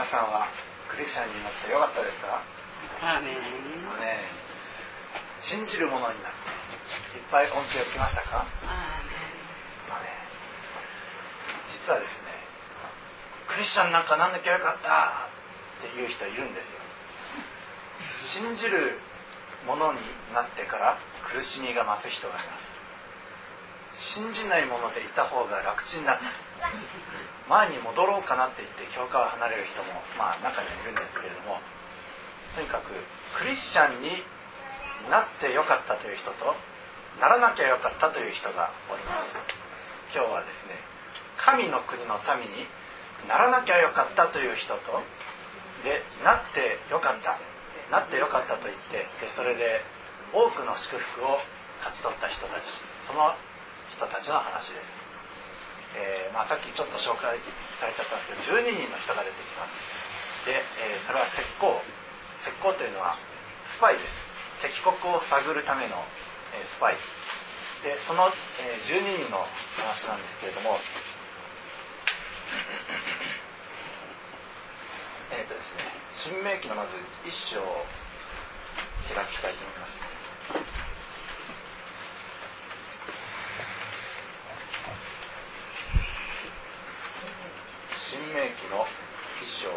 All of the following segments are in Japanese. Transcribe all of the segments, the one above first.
皆さんはクリスチャンになってよかったですか？アね。信じるものになっていっぱい恩恵を受けましたか？実はですねクリスチャンなんかなんなきゃよかったっていう人いるんですよ。信じるものになってから苦しみが増す人がいます。信じないものでいた方が楽ちんだ前に戻ろうかなって言って教会を離れる人もまあ中にはいるんですけれどもとにかくクリスチャンになってよかったという人とならなきゃよかったという人がおります。今日はですね神の国の民にならなきゃよかったという人とでなってよかったなってよかったと言ってでそれで多くの祝福を勝ち取った人たちその人たちの話です、えーまあ、さっきちょっと紹介されちゃったんですけど12人の人が出てきます。で、えーそれは石膏石膏というのはスパイです。敵国を探るための、えースパイ。でその、えー12人の話なんですけれども。えっ、とですね新明記のまず一章を開きたいと思います新明記の一章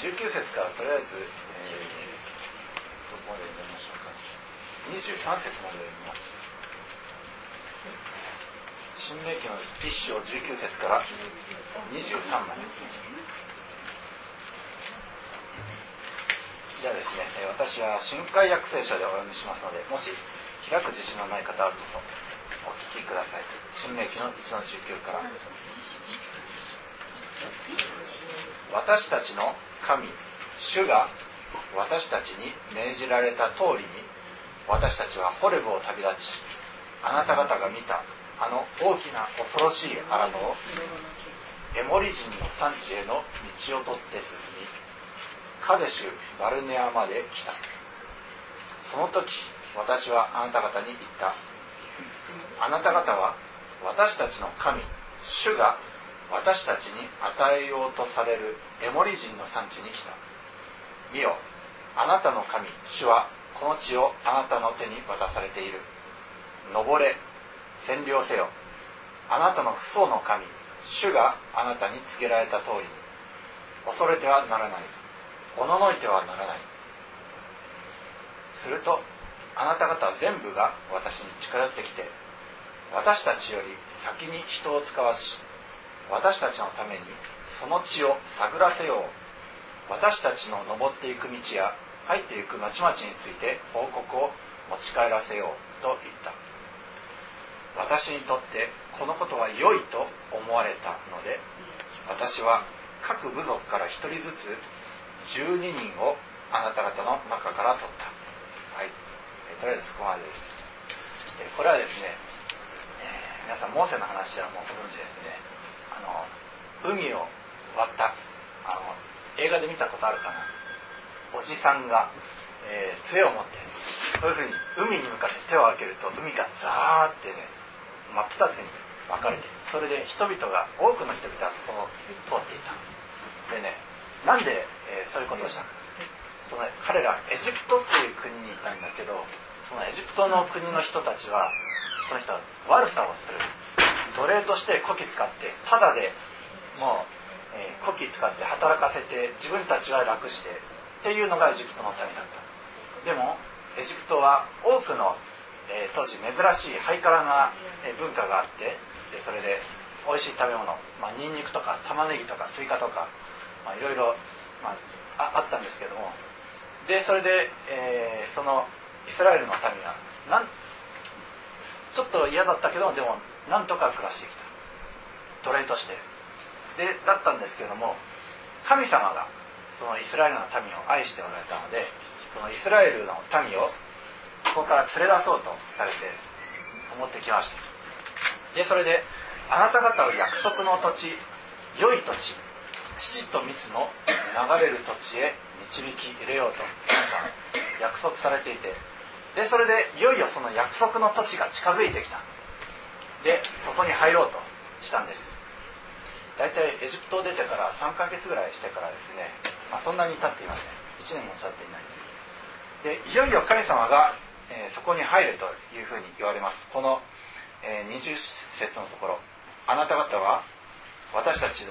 19節からとりあえず、えー、どこまで読みましょうか23節まで読みます新明記の一章19節から23までじゃあですね、私は新海訳聖書でお読みしますので、もし開く自信のない方はどうぞお聞きください。新明記の1の19から。私たちの神、主が私たちに命じられた通りに、私たちはホレブを旅立ち、あなた方が見たあの大きな恐ろしい荒野をエモリ人の産地への道を取って進みカデシュ・バルネアまで来た。その時私はあなた方に言った。あなた方は私たちの神主が私たちに与えようとされるエモリ人の産地に来た。見よ。あなたの神主はこの地をあなたの手に渡されている。登れ占領せよ。あなたの父祖の神主があなたに告げられた通りに。恐れてはならない。おののいてはならない。するとあなた方全部が私に近寄ってきて私たちより先に人を使わし私たちのためにその地を探らせよう。私たちの登っていく道や入っていく町々について報告を持ち帰らせようと言った。私にとってこのことは良いと思われたので私は各部族から一人ずつ12人をあなた方の中から取った。はい、とりあえずここまでです、これはですね、え皆さんモーセの話はもうご存知ですね。あの海を割った。あの映画で見たことあるかな。おじさんが、えー杖を持ってそういうふうに海に向かって手を開けると海がザーってね真っ二つに分かれてそれで人々が多くの人々がそこを通っていた。でねなんで、えーそういうことをしたか。その彼らエジプトっていう国にいたんだけどそのエジプトの国の人たちはその人は悪さをする。奴隷としてこき使ってただでもう、えー、こき使って働かせて自分たちは楽してっていうのがエジプトの民だった。でもエジプトは多くの、え当時珍しいハイカラなえ文化があってでそれで美味しい食べ物、まあ、ニンニクとか玉ねぎとかスイカとか、まあ、いろいろ、まあ、あったんですけども。でそれで、えーそのイスラエルの民はなんちょっと嫌だったけどでもなんとか暮らしてきた。奴隷として。でだったんですけども神様がそのイスラエルの民を愛しておられたのでそのイスラエルの民をここから連れ出そうとされて思ってきました。でそれであなた方を約束の土地良い土地父と蜜の流れる土地へ導き入れようと約束されていてでそれでいよいよその約束の土地が近づいてきた。でそこに入ろうとしたんです。大体エジプトを出てから3ヶ月ぐらいしてからですね、まあ、そんなに経っていません。1年も経っていない。でいよいよ神様が、えー、そこに入るというふうに言われます。この、えー、20節のところ。あなた方は私たち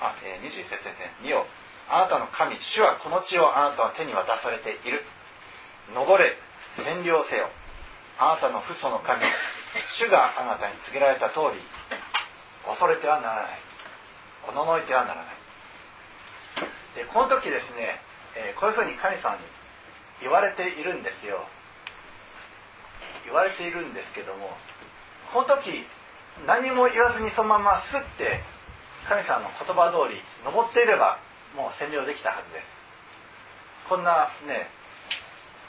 あ、えー、21節ですね。見よあなたの神主はこの地をあなたは手に渡されている。登れ占領せよ。あなたの父祖の神主があなたに告げられた通り恐れてはならない。おののいてはならない。でこの時ですね、えー、こういうふうに神様に言われているんですよ。言われているんですけどもこの時何も言わずにそのまますって神様の言葉通り登っていればもう占領できたはずです。こんなね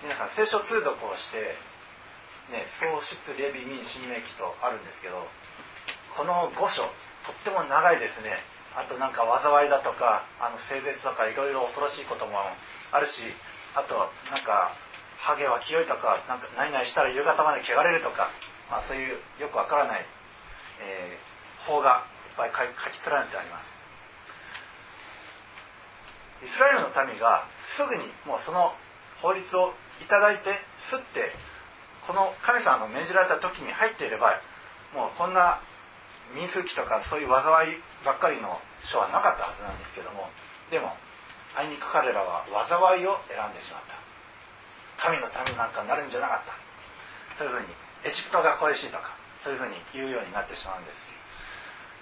皆さん聖書通読をしてね創出レビ民新明記とあるんですけどこの5章とっても長いですね。あとなんか災いだとかあの性別とかいろいろ恐ろしいこともあるしあとなんかハゲは清いとかなんか何々したら夕方まで汚れるとか、まあ、そういうよくわからない、えー、法がいっぱい書き連ねてあります。イスラエルの民がすぐにもうその法律をいただいてすってこの神様の命じられた時に入っていればもうこんな民数記とかそういう災いばっかりの書はなかったはずなんですけどもでもあいにく彼らは災いを選んでしまった。神の民なんかになるんじゃなかった。そういうふうにエジプトが恋しいとかそういうふうに言うようになってしまうんです。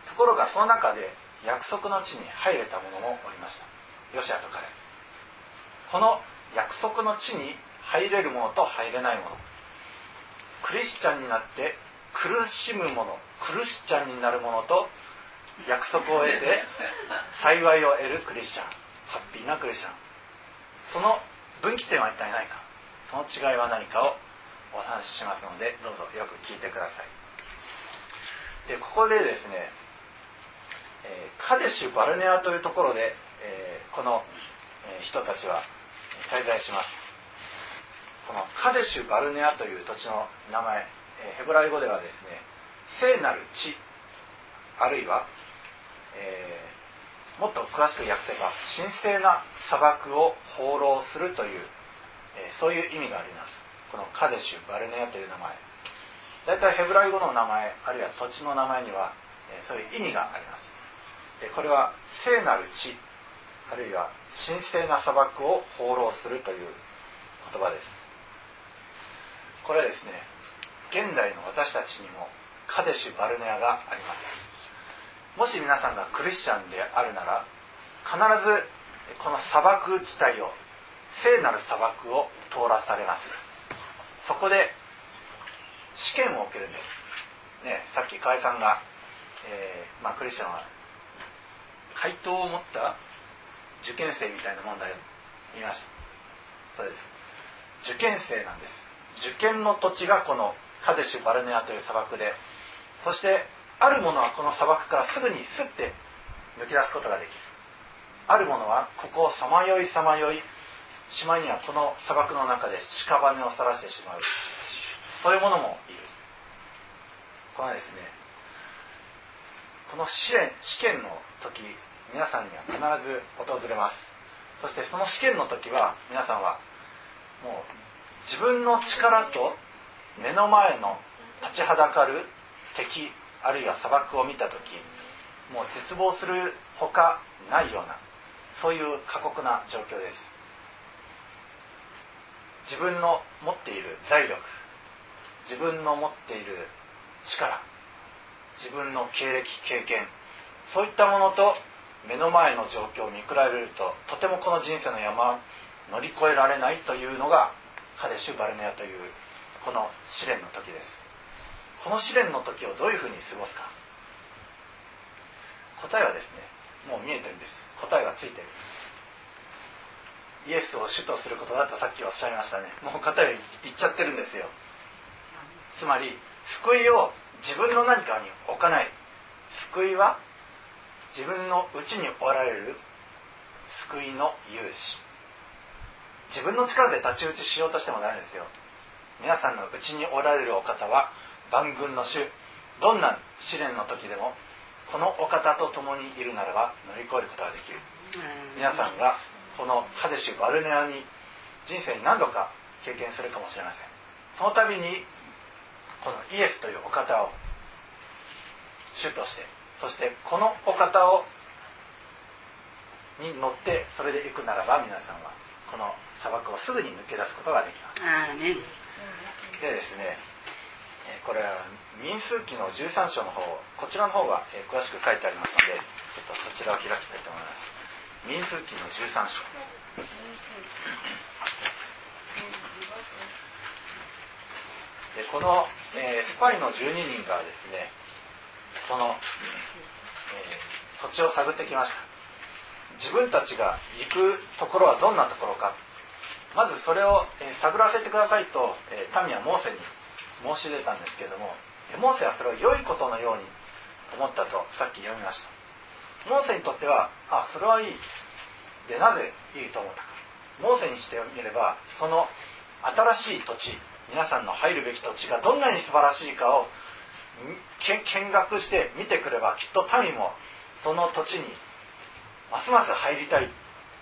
ところがその中で約束の地に入れた者もおりました。ヨシアと彼。この約束の地に入れる者と入れない者クリスチャンになって苦しむ者クリスチャンになる者と約束を得て幸いを得るクリスチャン。ハッピーなクリスチャン。その分岐点は一体何か。その違いは何かをお話ししますのでどうぞよく聞いてください。でここでですね、えー、カデシュ・バルネアというところで、え、この人たちは滞在します。このカデシュ・バルネアという土地の名前。ヘブライ語ではですね聖なる地あるいは、えー、もっと詳しく訳せば神聖な砂漠を放浪するという、えー、そういう意味があります。このカデシュ・バルネアという名前。大体ヘブライ語の名前あるいは土地の名前には、えー、そういう意味があります。でこれは聖なる地あるいは神聖な砂漠を放浪するという言葉です。これですね現代の私たちにもカデシュ・バルネアがあります。もし皆さんがクリスチャンであるなら必ずこの砂漠地帯を聖なる砂漠を通らされます。そこで試験を受けるんです、ね、さっき河合さんが、えー、まあ、クリスチャンは回答を持った受験生みたいな問題を言いました。そうです。受験生なんです。受験の土地がこのカデシュ・バルネアという砂漠でそしてあるものはこの砂漠からすぐにスッて抜き出すことができる。あるものはここをさまよいさまよいしまいにはこの砂漠の中で屍を晒してしまう。そういうものもいる。このですねこの試練試験の時皆さんには必ず訪れます。そしてその試験の時は皆さんはもう自分の力と目の前の立ちはだかる敵あるいは砂漠を見た時もう絶望するほかないようなそういう過酷な状況です。自分の持っている財力自分の持っている力自分の経歴経験そういったものと目の前の状況を見比べるととてもこの人生の山乗り越えられないというのがカデシュ・バルネアというこの試練の時です。この試練の時をどういうふうに過ごすか。答えはですねもう見えてるんです。答えがついてる。イエスを主とすることだとさっきおっしゃいましたね。もう答え言っちゃってるんですよ。つまり救いを自分の何かに置かない。救いは自分の内におられる救いの勇士。自分の力で太刀打ちしようとしてもダメですよ。皆さんのうちにおられるお方は万軍の主。どんな試練の時でもこのお方と共にいるならば乗り越えることができる。皆さんがこのハデシュ・バルネアに人生に何度か経験するかもしれません。その度にこのイエスというお方を主としてそしてこのお方をに乗ってそれで行くならば皆さんはこの砂漠をすぐに抜け出すことができますでですねこれは民数記の13章の方こちらの方が詳しく書いてありますのでちょっとそちらを開きたいと思います。民数記の13章。でこの、えー、スパイの12人がですねその、えー、土地を探ってきました。自分たちが行くところはどんなところかまずそれを、え、探らせてくださいと、え民はモーセに申し出たんですけれどもモーセはそれを良いことのように思ったとさっき読みました。モーセにとってはあそれはいい。でなぜいいと思ったか。モーセにしてみればその新しい土地皆さんの入るべき土地がどんなに素晴らしいかを見学して見てくればきっと民もその土地にますます入りたい。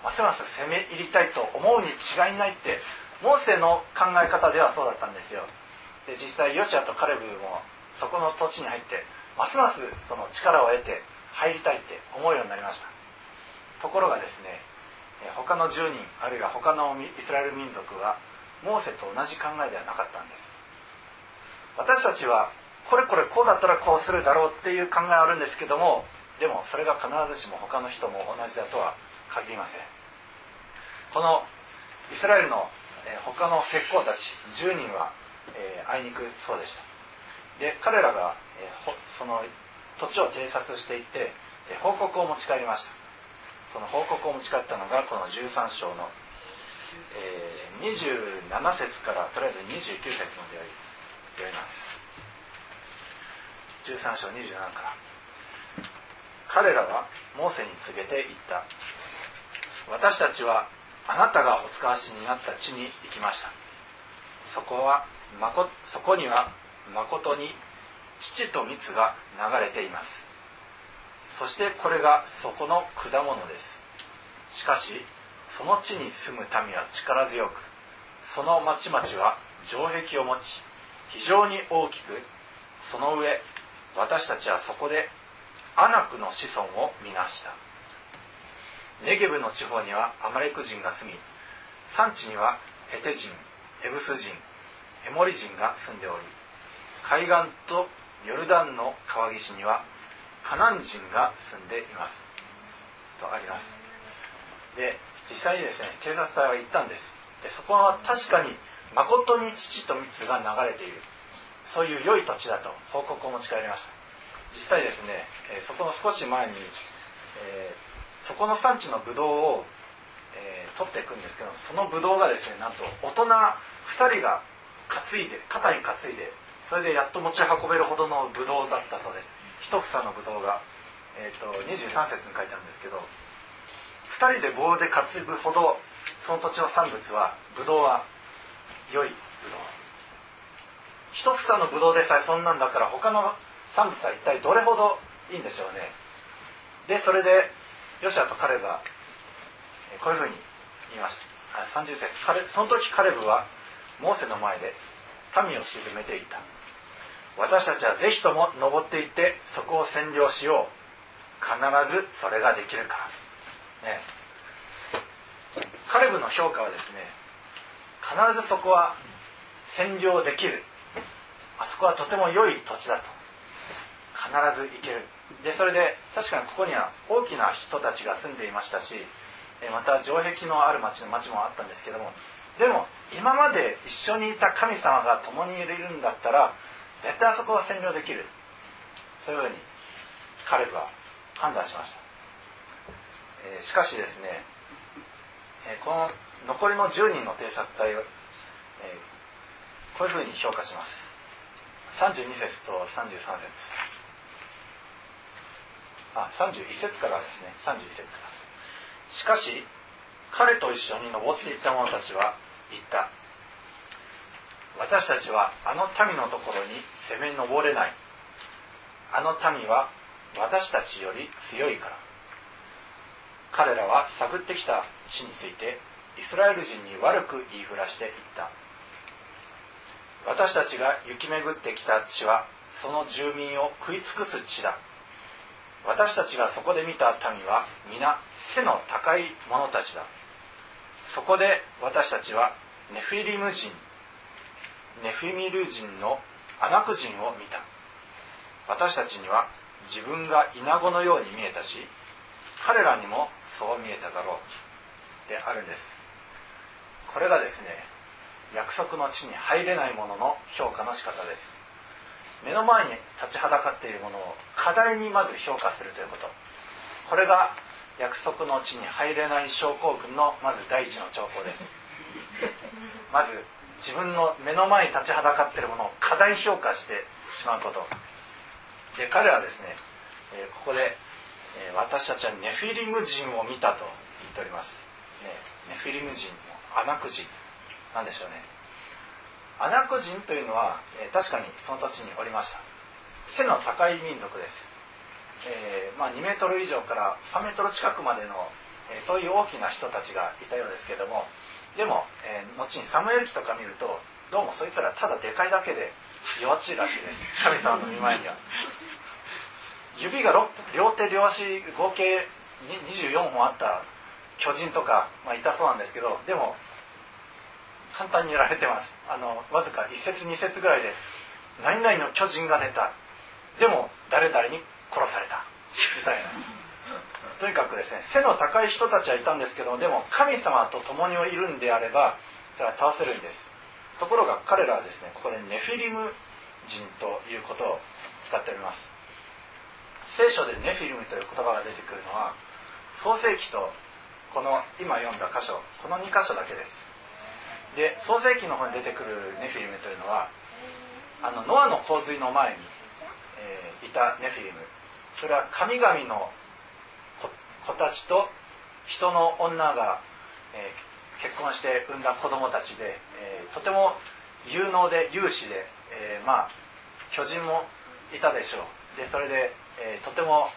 ますます攻め入りたいと思うに違いないってモーセの考え方ではそうだったんですよ。で実際ヨシアとカレブもそこの土地に入ってますますその力を得て入りたいって思うようになりました。ところがですね他の10人あるいは他のイスラエル民族はモーセと同じ考えではなかったんです。私たちはこれこれこうだったらこうするだろうっていう考えはあるんですけどもでもそれが必ずしも他の人も同じだとは限りません。このイスラエルの他の石膏たち10人は、えあいにくそうでした。で彼らが、えその土地を偵察していって報告を持ち帰りました。その報告を持ち帰ったのがこの13章のえー、27節からとりあえず29節まで読みます。13章27から。彼らはモーセに告げて言った。私たちはあなたがお使わしになった地に行きました。そこはまこそこにはまことに乳と蜜が流れています。そしてこれがそこの果物です。しかしその地に住む民は力強くその町々は城壁を持ち非常に大きくその上私たちはそこでアナクの子孫を見なした。ネゲブの地方にはアマレク人が住み産地にはヘテ人エブス人エモリ人が住んでおり海岸とヨルダンの川岸にはカナン人が住んでいますとあります。で実際にですね警察隊は行ったんです。でそこは確かに誠に父と蜜が流れている。そういう良い土地だと報告を持ち帰りました。実際ですね、えそこの少し前に、えー、そこの産地のブドウを、えー、取っていくんですけどそのブドウがですねなんと大人2人が担いで肩に担いでそれでやっと持ち運べるほどのブドウだったそうです一房のブドウが、えーと、23節に書いてあるんですけど2人で棒で担ぐほどその土地の産物はブドウは良いブドウ。一房のブドウでさえそんなんだから他の産物は一体どれほどいいんでしょうね。でそれでヨシアとカレブはこういうふうに言いました。30節その時カレブはモーセの前で民を沈めていた。私たちはぜひとも登っていってそこを占領しよう。必ずそれができるから。ね、カレブの評価はですね必ずそこは占領できる。あそこはとても良い土地だと。必ず行ける。でそれで確かにここには大きな人たちが住んでいましたしまた城壁のある町の町もあったんですけどもでも今まで一緒にいた神様が共にいるんだったら絶対あそこは占領できる。そういうふうにカレブは判断しました。えしかしですね、えこの残りの10人の偵察隊を、えこういうふうに評価します。32節と33節。あ31節からですね。31節から。しかし彼と一緒に登っていった者たちは言った。私たちはあの民のところに攻め上れない。あの民は私たちより強いから。彼らは探ってきた地についてイスラエル人に悪く言いふらしていった。私たちが行き巡ってきた地はその住民を食い尽くす地だ。私たちがそこで見た民は皆背の高い者たちだ。そこで私たちはネフィリム人ネフィミル人のアナク人を見た。私たちには自分がイナゴのように見えたし彼らにもそう見えただろう。であるんです。これがですね約束の地に入れないものの評価の仕方です。目の前に立ちはだかっているものを課題にまず評価するということ。これが約束の地に入れない症候群のまず第一の兆候で。す まず自分の目の前に立ちはだかっているものを過大評価してしまうこと。で彼はですね、えここで、え私たちはネフィリム人を見たと言っております、ね、ネフィリム人アナク人なんでしょうねアナク人というのは、え確かにその土地におりました。背の高い民族です、えー、まあ、2メートル以上から3メートル近くまでの、えそういう大きな人たちがいたようですけどもでも、えー、後にサムエル記とか見るとどうもそいつらただでかいだけで弱っちいらしいです。神様の見舞いには。指が6両手両足合計24本あった巨人とか、まあ、いたそうなんですけどでも簡単にやられてます。あのわずか1節2節ぐらいで何々の巨人が出た。でも誰々に殺された。みたいな。とにかくですね背の高い人たちはいたんですけどでも神様と共にいるんであればそれは倒せるんです。ところが彼らはですねここでネフィリム人ということを使っております。聖書でネフィリムという言葉が出てくるのは創世記とこの今読んだ箇所この2箇所だけです。で創世記の方に出てくるネフィリムというのはあのノアの洪水の前に、えー、いたネフィリム。それは神々の子たちと人の女が、えー、結婚して産んだ子供たちで、えー、とても有能で有志で、え、まあ巨人もいたでしょう。でそれで、えとても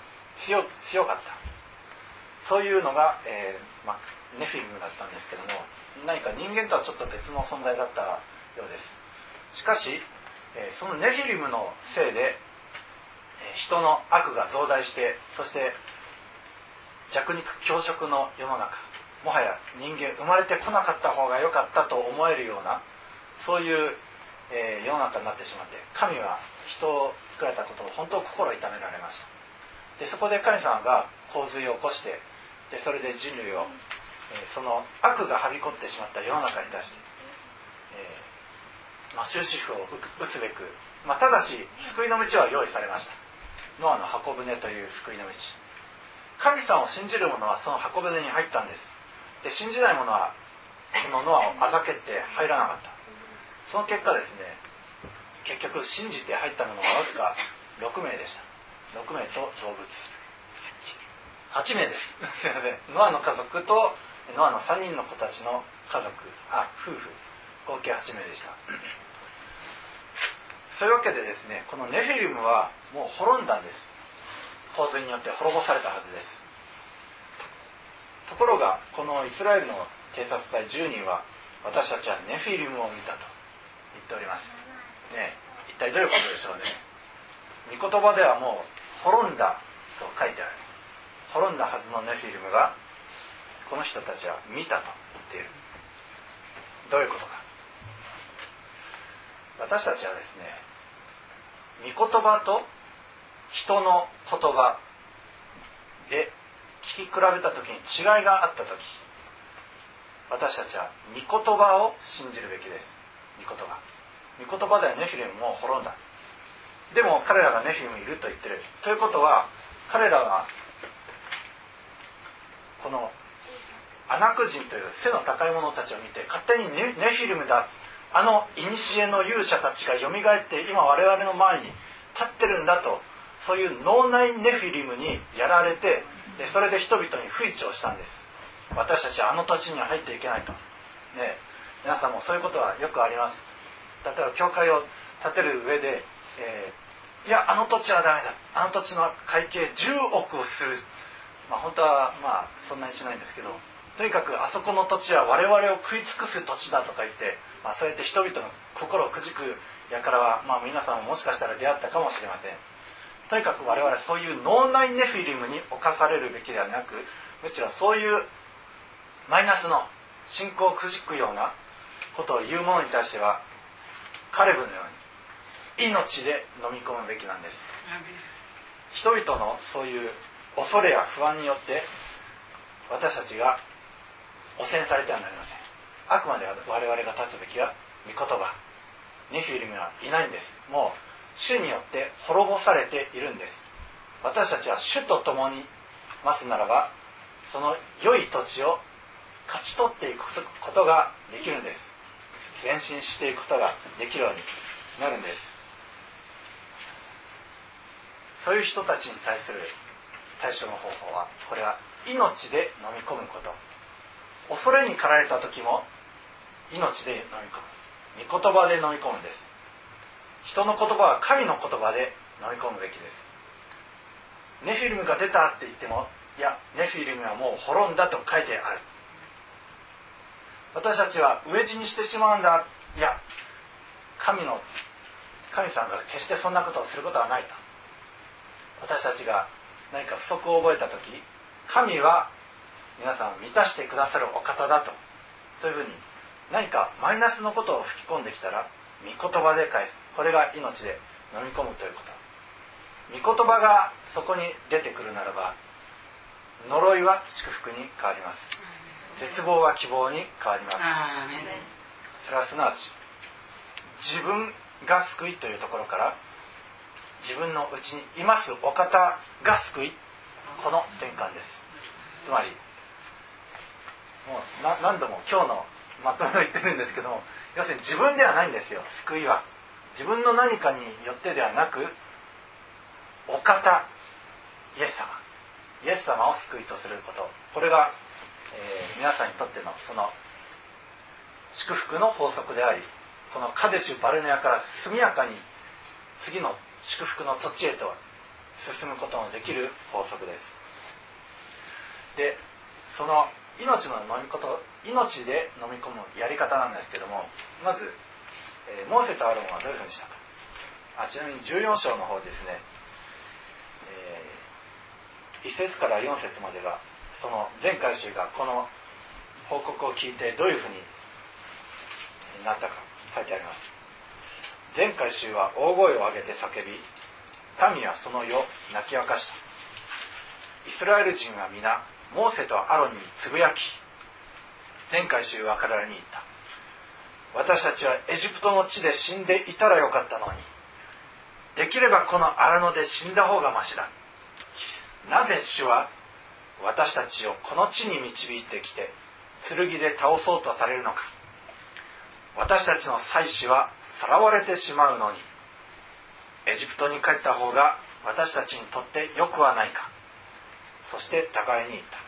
強強かった。そういうのが、えまあ、ネフィムだったんですけども何か人間とはちょっと別の存在だったようです。しかし、そのネフィリムのせいで人の悪が増大してそして弱肉強食の世の中もはや人間生まれてこなかった方が良かったと思えるようなそういう、え、世の中になってしまって神は人を作られたことを本当心痛められました。でそこで神様が洪水を起こしてでそれで人類を、その悪がはびこってしまった世の中に出して、えーまあ、終止符を打つべく、まあ、ただし救いの道は用意されました。ノアの箱舟という救いの道。神様を信じる者はその箱舟に入ったんです。で信じない者はそのノアをあざけて入らなかった。その結果ですね結局信じて入った者はわずか6名でした。6名と動物8名です。すいません。ノアの家族とノアの3人の子たちの家族あ夫婦合計8名でした。そういうわけでですねこのネフィリムはもう滅んだんです。洪水によって滅ぼされたはずです。ところがこのイスラエルの偵察隊10人は私たちはネフィリムを見たと言っております。ね一体どういうことでしょうね。御言葉ではもう滅んだと書いてある。滅んだはずのネフィリムがこの人たちは見たと言っている。どういうことか。私たちはですね御言葉と人の言葉で聞き比べた時に違いがあった時私たちは御言葉を信じるべきです。御言葉。御言葉ではネフィリムも滅んだ。でも彼らがネフィリムいると言ってる。ということは彼らはこのアナク人という背の高い者たちを見て勝手にネフィリムだあの古の勇者たちがよみがえって今我々の前に立ってるんだとそういう脳内ネフィリムにやられてでそれで人々に不一をしたんです。私たちはあの土地には入っていけないと、ね、皆さんもそういうことはよくあります。例えば教会を建てる上で、えー、いやあの土地はダメだ。あの土地の会計10億をする。まあ本当はまあそんなにしないんですけど。とにかくあそこの土地は我々を食い尽くす土地だとか言って、まあ、そうやって人々の心をくじく輩は、まあ、皆さんももしかしたら出会ったかもしれません。とにかく我々はそういう脳内ネフィリムに侵されるべきではなくむしろそういうマイナスの信仰をくじくようなことを言う者に対してはカレブのように命で飲み込むべきなんです。人々のそういう恐れや不安によって私たちが汚染されてはなりません。あくまで我々が立つべきは御言葉。ネフィリムはいないんです。もう主によって滅ぼされているんです。私たちは主と共にますならばその良い土地を勝ち取っていくことができるんです。前進していくことができるようになるんです。そういう人たちに対する対処の方法はこれは命で飲み込むこと。恐れに駆られた時も命で飲み込む。御言葉で飲み込むんです。人の言葉は神の言葉で飲み込むべきです。ネフィルムが出たって言ってもいやネフィルムはもう滅んだと書いてある。私たちは飢え死にしてしまうんだ。いや神の神様が決してそんなことをすることはないと。私たちが何か不足を覚えた時神は皆さんを満たしてくださるお方だと。そういうふうに何かマイナスのことを吹き込んできたら御言葉で返す。これが命で飲み込むということ。御言葉がそこに出てくるならば呪いは祝福に変わります。絶望は希望に変わります。それはすなわち自分が救いというところから自分のうちにいますお方が救い。この転換です。つまりもう何度も今日のまとめを言ってるんですけども要するに自分ではないんですよ。救いは。自分の何かによってではなくお方イエス様。イエス様を救いとすること。これが、えー、皆さんにとってのその祝福の法則でありこのカデシュ・バルネアから速やかに次の祝福の土地へと進むことのできる法則です。でその命の飲みこと命で飲み込むやり方なんですけどもまず、えー、モーセとアロンはどういうふうにしたか。あちなみに14章の方ですね、えー、1節から4節までがその全回収がこの報告を聞いてどういうふうになったか書いてあります。全回衆は大声を上げて叫び民はその夜泣き明かした。イスラエル人は皆モーセとアロンにつぶやき全回衆は彼らに言った。私たちはエジプトの地で死んでいたらよかったのにできればこの荒野で死んだ方がましだ。なぜ主は私たちをこの地に導いてきて剣で倒そうとされるのか。私たちの妻子はさらわれてしまうのにエジプトに帰った方が私たちにとってよくはないか。そして互いに言った。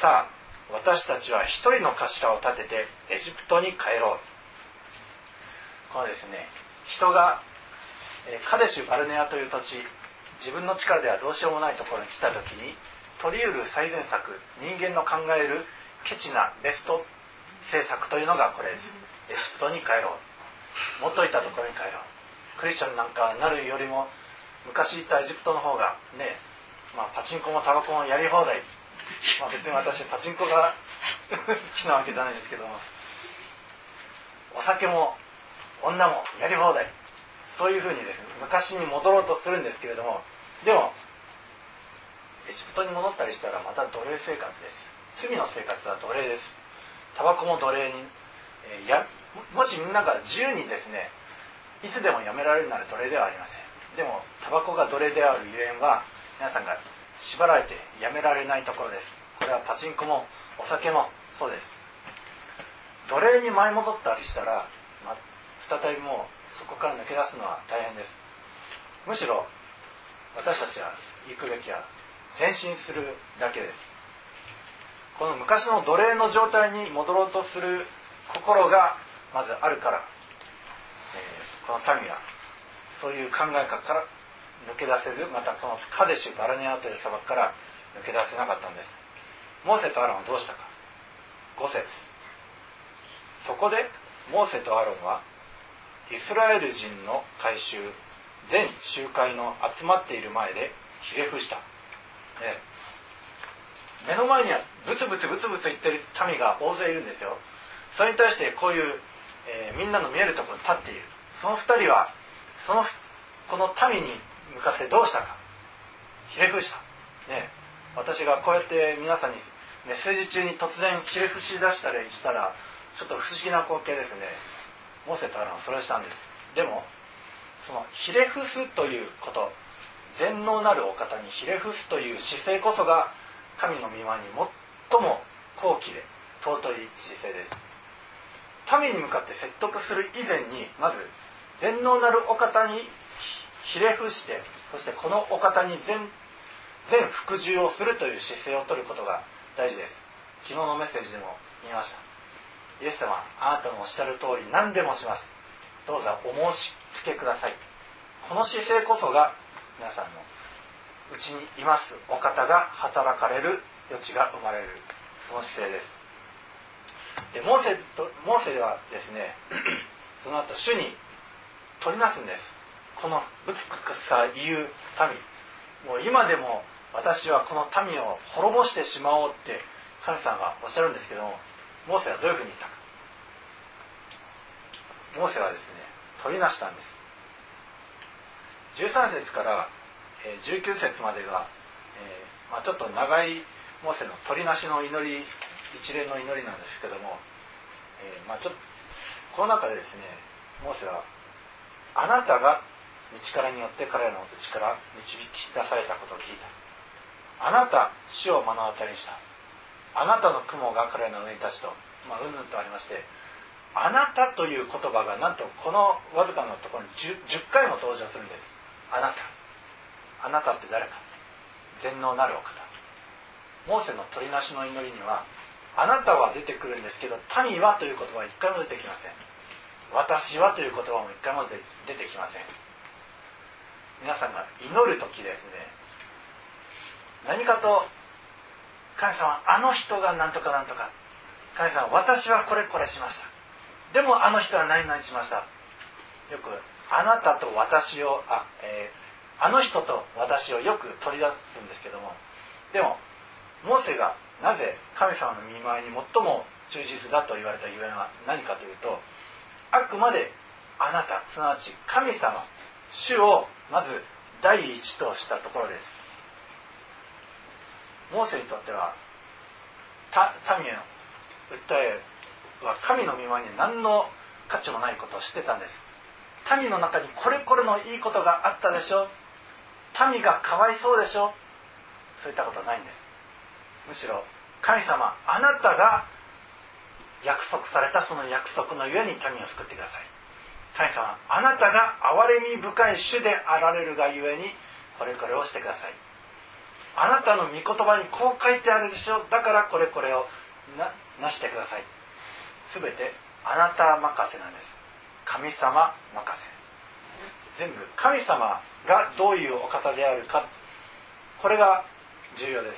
さあ私たちは一人の頭を立ててエジプトに帰ろう。このですね人がカデシュ・バルネアという土地自分の力ではどうしようもないところに来た時に取り得る最善策人間の考えるケチなベスト政策というのがこれです。エジプトに帰ろう。持っといたところに帰ろう。クリスチャンなんかなるよりも昔行ったエジプトの方がねまあパチンコもタバコもやり放題。まあ別に私パチンコが 好きなわけじゃないですけどもお酒も女もやり放題そういうふうにですね昔に戻ろうとするんですけれどもでもエジプトに戻ったりしたらまた奴隷生活です。罪の生活は奴隷です。タバコも奴隷に、えー、やもしみんなが自由にですねいつでもやめられるなら奴隷ではありません。でもタバコが奴隷であるゆえんは皆さんが縛られてやめられないところです。これはパチンコもお酒もそうです。奴隷に舞い戻ったりしたら、ま、再びもうそこから抜け出すのは大変です。むしろ私たちは行くべきは前進するだけです。この昔の奴隷の状態に戻ろうとする心がまずあるから、えー、この民はそういう考え方から抜け出せずまたこのカデシュ・バラネアという砂漠から抜け出せなかったんです。モーセとアロンはどうしたか。5節。そこでモーセとアロンはイスラエル人の改宗全集会の集まっている前でひれ伏した、ね、目の前にはブツブツブツブツ言ってる民が大勢いるんですよ。それに対してこういう、えー、みんなの見えるところに立っている。その2人はそのこの民に向かってどうしたか。ひれ伏した。ね私がこうやって皆さんにメッセージ中に突然ひれ伏し出したりしたらちょっと不思議な光景ですね。モーセとアランそれをしたんです。でもそのひれ伏すということ全能なるお方にひれ伏すという姿勢こそが神の御前に最も高貴で尊い姿勢です。民に向かって説得する以前にまず全能なるお方にひれ伏してそしてこのお方に全全服従をするという姿勢をとることが大事です。昨日のメッセージでも言いました。イエス様あなたのおっしゃる通り何でもします。どうぞお申し付けください。この姿勢こそが皆さんのうちにいます。お方が働かれる余地が生まれる。その姿勢です。でモーセとモーセはですね その後主に取りなすんです。このぶつくさ言う民もう今でも私はこの民を滅ぼしてしまおうって神様がおっしゃるんですけどもモーセはどういうふうに言ったか。モーセはですね取りなしたんです。13節から19節までが、えー、まあ、ちょっと長いモーセの取りなしの祈り一連の祈りなんですけども、えー、まあ、ちょっとこの中でですねモーセはあなたが道からによって彼らの内から導き出されたことを聞いたあなた死を目の当たりにしたあなたの雲が彼らの上に立ちと、まあ、うんぬんとありまして、あなたという言葉がなんとこのわずかのところに 10, 10回も登場するんです。あなた。あなたって誰か。全能なるお方。モーセの取りなしの祈りには、あなたは出てくるんですけど、民はという言葉は一回も出てきません。私はという言葉も一回も出てきません。皆さんが祈る時ですね、何かと神様あの人が何とかなんとか。神様私はこれこれしました。でもあの人は何々しました。よくあなたと私をあ、えー、あの人と私をよく取り出すんですけども。でもモーセがなぜ神様の見舞いに最も忠実だと言われたゆえんは何かというとあくまであなたすなわち神様主をまず第一としたところです。モーセにとっては民への訴えは神の御前に何の価値もないことを知ってたんです。民の中にこれこれのいいことがあったでしょ民がかわいそうでしょそういったことはないんです。むしろ神様あなたが約束されたその約束のゆえに民を救ってください。神様あなたが憐れみ深い主であられるがゆえにこれこれをしてください。あなたの御言葉にこう書いてあるでしょ。だからこれこれをななしてください。全てあなた任せなんです。神様任せ。全部神様がどういうお方であるかこれが重要です。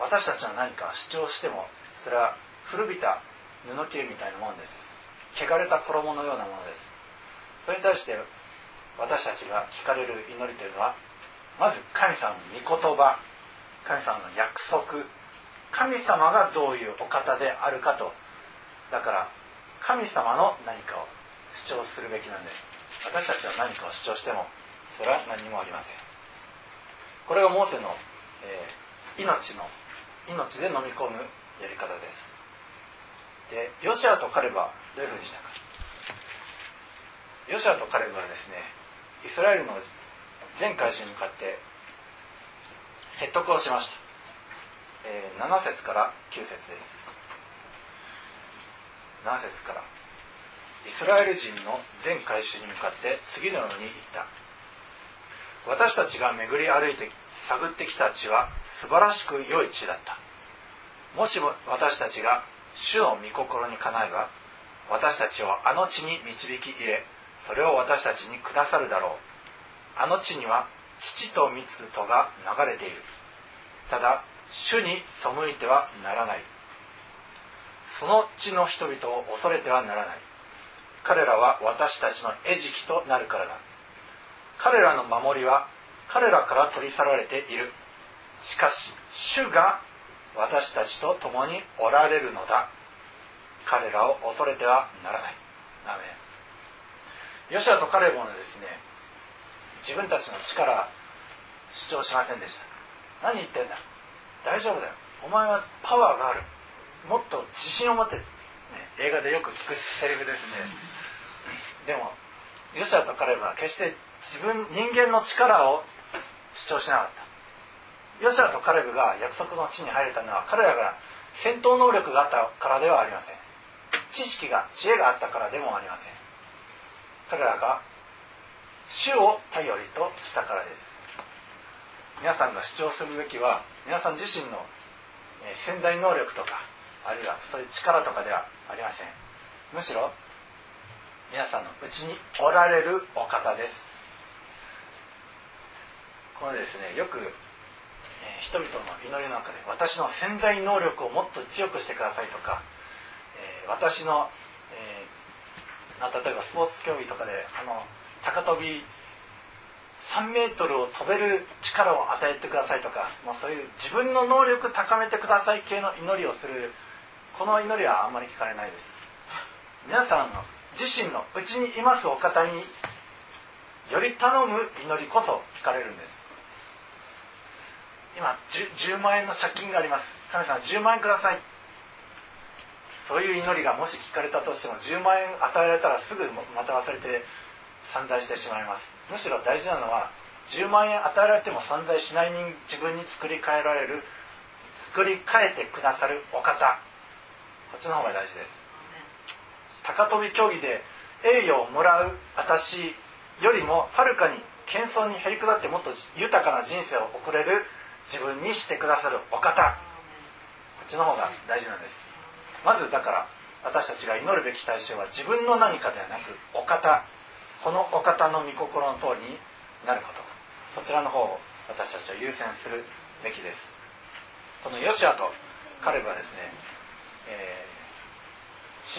私たちは何か主張してもそれは古びた布切れみたいなものです。汚れた衣のようなものです。それに対して私たちが聞かれる祈りというのはまず神様の御言葉神様の約束神様がどういうお方であるかと。だから神様の何かを主張するべきなんです。私たちは何かを主張してもそれは何もありません。これがモーセの、えー、命の命で飲み込むやり方です。でヨシアとカレバはどういうふうにしたか。ヨシアとカレバはですねイスラエルの全会衆に向かって説得をしました、えー、7節から9節です。7節から。イスラエル人の全回収に向かって次のように言った。私たちが巡り歩いて探ってきた地は素晴らしく良い地だった。もしも私たちが主の御心にかなえば私たちをあの地に導き入れそれを私たちにくださるだろう。あの地には父と蜜とが流れている。ただ主に背いてはならない。その地の人々を恐れてはならない。彼らは私たちの餌食となるからだ。彼らの守りは彼らから取り去られている。しかし主が私たちと共におられるのだ。彼らを恐れてはならない。アメヨシアとカレボのですね自分たちの力主張しませんでした。何言ってんだ。大丈夫だよ。お前はパワーがある。もっと自信を持って、ね、映画でよく聞くセリフですね。でもヨシアとカレブは決して自分人間の力を主張しなかった。ヨシアとカレブが約束の地に入れたのは彼らが戦闘能力があったからではありません。知識が知恵があったからでもありません。彼らが主を頼りとしたからです。皆さんが主張するべきは皆さん自身の潜在能力とかあるいはそういう力とかではありません。むしろ皆さんのうちにおられるお方です。このですねよく人々の祈りの中で私の潜在能力をもっと強くしてくださいとか、え私の、例えばスポーツ競技とかであの高跳び3メートルを飛べる力を与えてくださいとか、まあ、そういう自分の能力高めてください系の祈りをするこの祈りはあんまり聞かれないです。皆さんの自身のうちにいますお方により頼む祈りこそ聞かれるんです。今 10, 10, 万円の借金があります。神様10万円ください。そういう祈りがもし聞かれたとしても10万円与えられたらすぐまた忘れて散財してしまいます。むしろ大事なのは10万円与えられても散財しない人自分に作り変えられる作り変えてくださるお方。こっちの方が大事です。高跳び競技で栄誉をもらう私よりもはるかに謙遜にへりくだってもっと豊かな人生を送れる自分にしてくださるお方。こっちの方が大事なんです。まずだから私たちが祈るべき対象は自分の何かではなくお方。このお方の御心の通りになること。そちらの方を私たちは優先するべきです。このヨシアとカレブはですね、え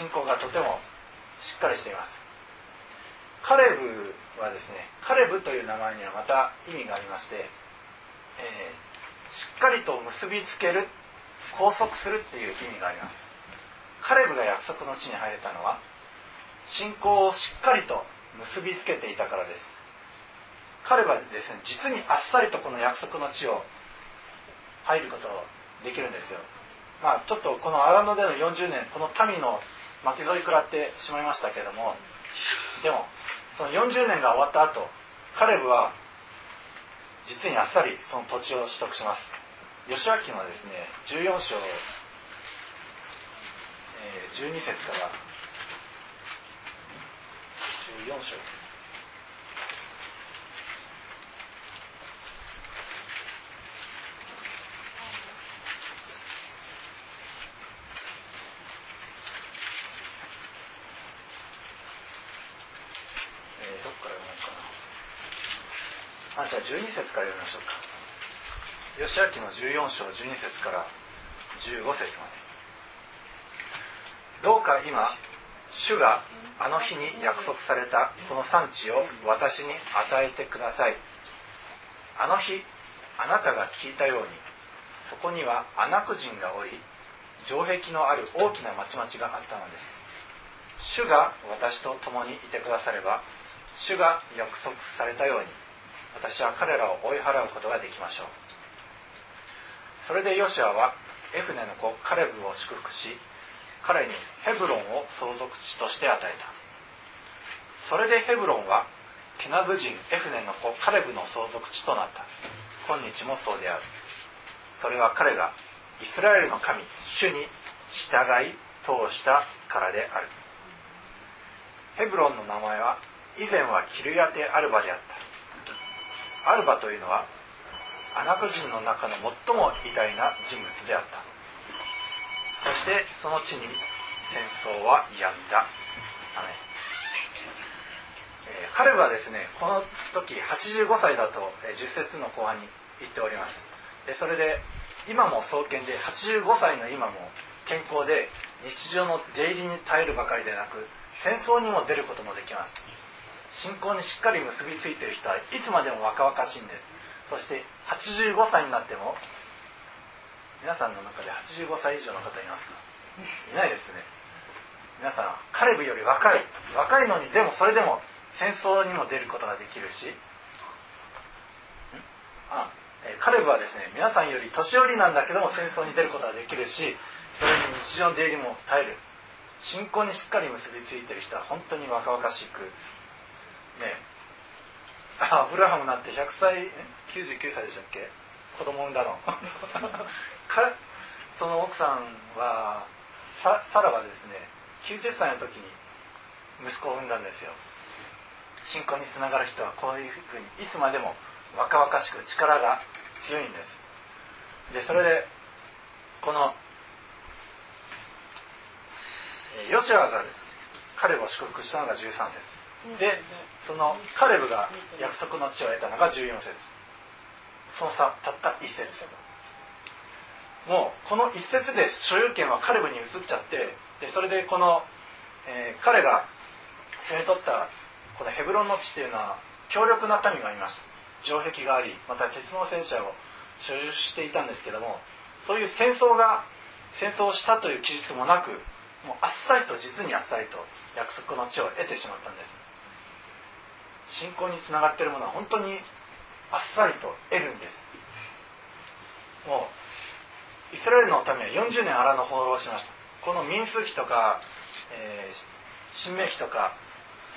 ー、信仰がとてもしっかりしています。カレブはですねカレブという名前にはまた意味がありまして、えーしっかりと結びつける拘束するっていう意味があります。カレブが約束の地に入れたのは信仰をしっかりと結びつけていたからです。彼はですね実にあっさりとこの約束の地を入ることできるんですよ。まあちょっとこの荒野での40年この民の巻き添い食らってしまいましたけどもでもその40年が終わった後カレブは実にあっさりその土地を取得します。吉明はですね14章、えー、12節から。14章。あじゃあ12節から読みましょうか。吉明の14章12節から15節まで。どうか今主があの日に約束されたこの産地を私に与えてください。あの日あなたが聞いたようにそこにはアナク人がおり城壁のある大きな町々があったのです。主が私と共にいてくだされば主が約束されたように私は彼らを追い払うことができましょう。それでヨシアはエフネの子カレブを祝福し彼にヘブロンを相続地として与えた。それでヘブロンはケナブ人エフネの子カレブの相続地となった。今日もそうである。それは彼がイスラエルの神主に従い通したからである。ヘブロンの名前は以前はキルヤテ・アルバであった。アルバというのはアナト人の中の最も偉大な人物であった。そしてその地に戦争は止んだ。えー、カレブはですねこの時85歳だと、え、10節の後半に言っております。でそれで今も創建で85歳の今も健康で日常の出入りに耐えるばかりでなく戦争にも出ることもできます。信仰にしっかり結びついている人はいつまでも若々しいんです。そして85歳になっても皆さんの中で85歳以上の方いますか？いないですね。皆さんカレブより若い。若いのにでもそれでも戦争にも出ることができるし。あカレブはですね皆さんより年寄りなんだけども戦争に出ることができるしそれに日常の出入りも耐える。信仰にしっかり結びついてる人は本当に若々しく。ねあアブラハムなんて100歳99歳でしたっけ？子供産んだの。かその奥さんはサラはですね90歳の時に息子を産んだんですよ。信仰につながる人はこういうふうにいつまでも若々しく力が強いんです。でそれでこのヨシアがカレブを祝福したのが13節。でそのカレブが約束の地を得たのが14節。その差たった1節もうこの一節で所有権はカレブに移っちゃってでそれでこの、えー、彼が攻め取ったこのヘブロンの地っていうのは強力な民がいました城壁がありまた鉄の戦車を所有していたんですけどもそういう戦争が戦争をしたという記述もなくもうあっさりと実にあっさりと約束の地を得てしまったんです。信仰につながっているものは本当にあっさりと得るんです。もうイスラエルのためは40年荒野放浪しました。この民数記とか、えー、新明記とか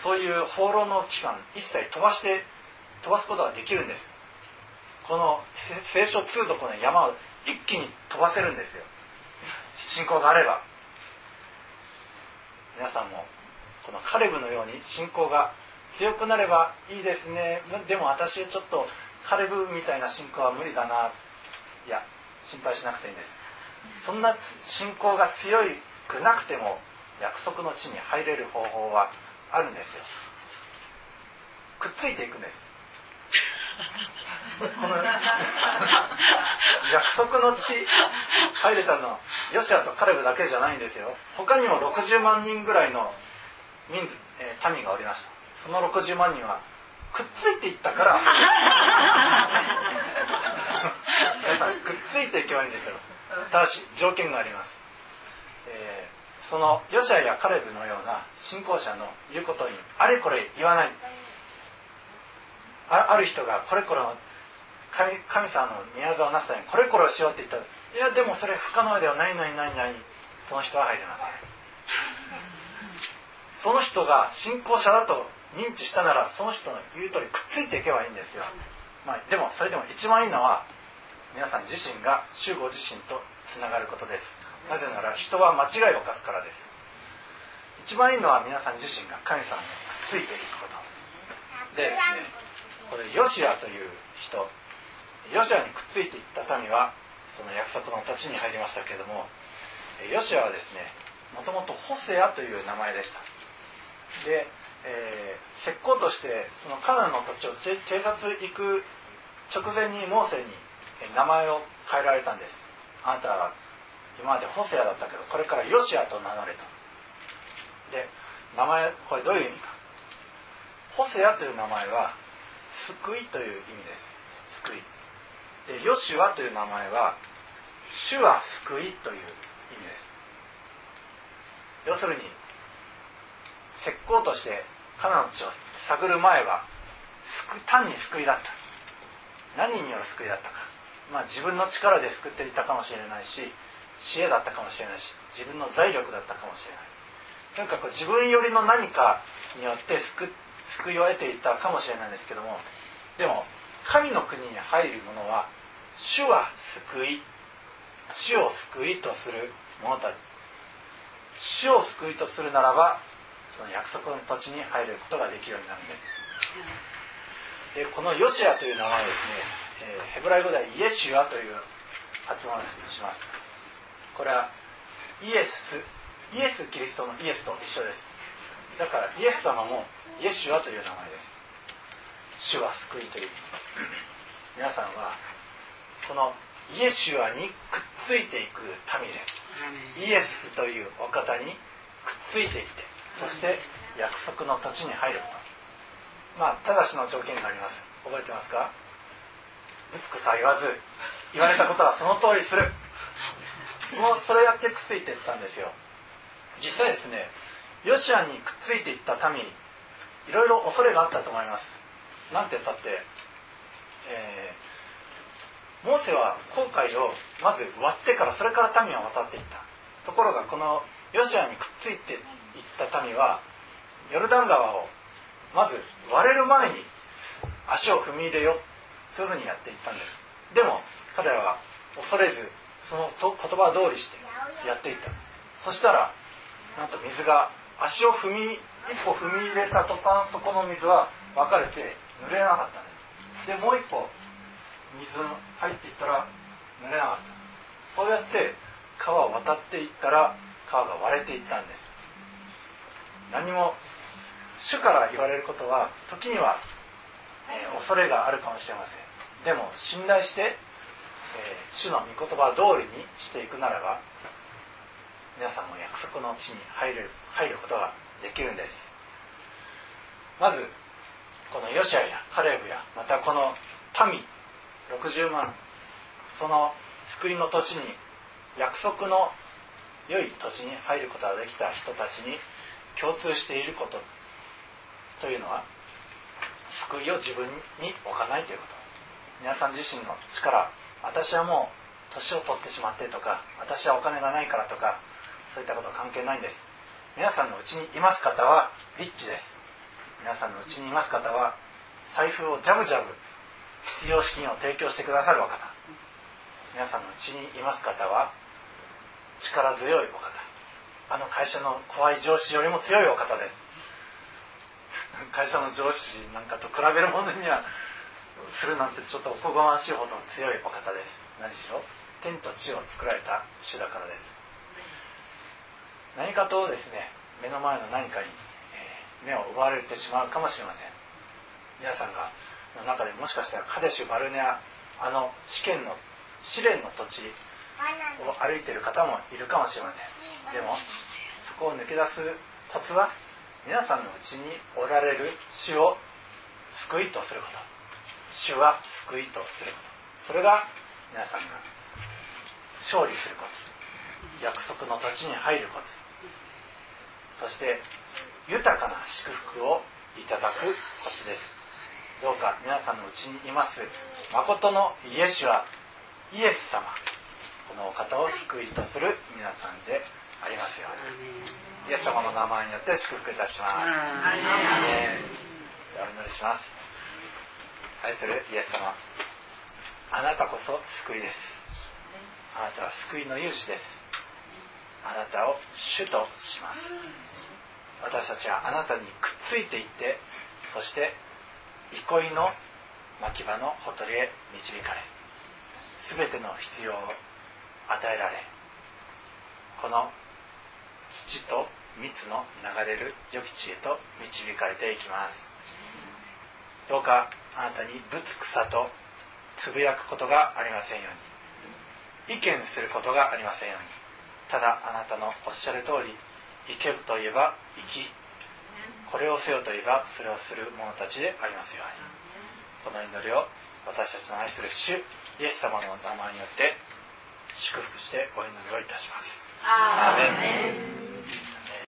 そういう放浪の期間一切飛ばして飛ばすことができるんです。この聖書通読の山を一気に飛ばせるんですよ。信仰があれば。皆さんもこのカレブのように信仰が強くなればいいですね。でも私ちょっとカレブみたいな信仰は無理だな。いや心配しなくていいんです。そんな信仰が強くなくても約束の地に入れる方法はあるんですよ。くっついていくんです。この約束の地入れたのヨシアとカレブだけじゃないんですよ。他にも60万人ぐらいの民、えー、民がおりました。その60万人はくっついていったから。くっついていけばいいんですよただし条件があります、えーそのヨシアやカレブのような信仰者の言うことにあれこれ言わない。ある人がこれこれ神神様の宮沢なすためにこれこれをしようって言ったらいやでもそれ不可能ではないのにないのにその人は入れません。その人が信仰者だと認知したならその人の言う通りくっついていけばいいんですよ、まあ、でもそれでも一番いいのは皆さん自身が主語自身とつながることです。なぜなら人は間違いを犯すからです。一番いいのは皆さん自身が神様にくっついていくこと。でですねこれヨシアという人。ヨシアにくっついていった民はその約束の土地に入りましたけれどもヨシアはですねもともとホセアという名前でした。で、えー、石膏としてそのカナンの土地を偵察行く直前にモーセに名前を変えられたんです。あなたは今までホセアだったけどこれからヨシアと名乗れと。で名前これどういう意味か。ホセアという名前は救いという意味です。救い。でヨシュアという名前は主は救いという意味です。要するに石膏としてカナの地を探る前は単に救いだった。何による救いだったか。まあ自分の力で救っていたかもしれないし知恵だったかもしれないし自分の財力だったかもしれない。とにかく自分よりの何かによって救救いを得ていたかもしれないんですけどもでも神の国に入る者は主は救い主を救いとする者たち。主を救いとするならばその約束の土地に入ることができるようになるんです。でこのヨシアという名前はですね、えー、ヘブライ語ではイエシュアという発音をしますこれはイエスイエス・キリストのイエスと一緒ですだからイエス様もイエシュアという名前です主は救いという皆さんはこのイエシュアにくっついていく民ですイエスというお方にくっついていってそして約束の土地に入るとまあただしの条件があります覚えてますかつくさ言わず言われたことはその通りする。もうそれやってくっついていったんですよ。実際ですねヨシアにくっついていった民いろいろ恐れがあったと思います。なんて言ったって、えー、モーセは航海をまず割ってからそれから民は渡っていった。ところがこのヨシアにくっついていった民はヨルダン川をまず割れる前に足を踏み入れよそういうふうにやっていったんです。でも彼らは恐れずその言葉通りしてやっていった。そしたらなんと水が足を踏み一歩踏み入れた途端そこの水は分かれて濡れなかったんです。でもう一歩水入っていったら濡れなかった。そうやって川を渡っていったら川が割れていったんです。何も主から言われることは時には、えー、恐れがあるかもしれません。でも信頼して、えー、主の御言葉通りにしていくならば皆さんも約束の地に入る入ることができるんです。まずこのヨシアやカレブやまたこの民60万その救いの土地に約束の良い土地に入ることができた人たちに共通していることというのは救いを自分に置かないということ。皆さん自身の力私はもう年を取ってしまってとか私はお金がないからとかそういったことは関係ないんです。皆さんのうちにいます方はリッチです。皆さんのうちにいます方は財布をジャブジャブ必要資金を提供してくださるお方。皆さんのうちにいます方は力強いお方。あの会社の怖い上司よりも強いお方です。会社の上司なんかと比べるものにはするなんてちょっとおこがましいほどの強いお方です。何しろ天と地を作られた主だからです。何かとですね目の前の何かに、え目を奪われてしまうかもしれません。皆さんがの中でもしかしたらカデシュ・バルネアあの試験の試練の土地を歩いている方もいるかもしれません。でもそこを抜け出すコツは皆さんのうちにおられる主を救いとすること。主は救いとする。ことそれが皆さんが勝利すること約束の土地に入ることそして豊かな祝福をいただくコツです。どうか皆さんのうちにいます。誠のイエシュアイエス様。このお方を救いとする皆さんでありますように。イエス様の名前によって祝福いたします。お祈りします愛するイエス様。あなたこそ救いです。あなたは救いの勇士です。あなたを主とします。私たちはあなたにくっついていってそして憩いの牧場のほとりへ導かれ全ての必要を与えられこの土と蜜の流れる良き地へと導かれていきます。どうかあなたにぶつくさとつぶやくことがありませんように。意見することがありませんように。ただあなたのおっしゃる通り生けるといえば生きこれをせよといえばそれをする者たちでありますように。この祈りを私たちの愛する主イエス様の名前によって祝福してお祈りをいたします。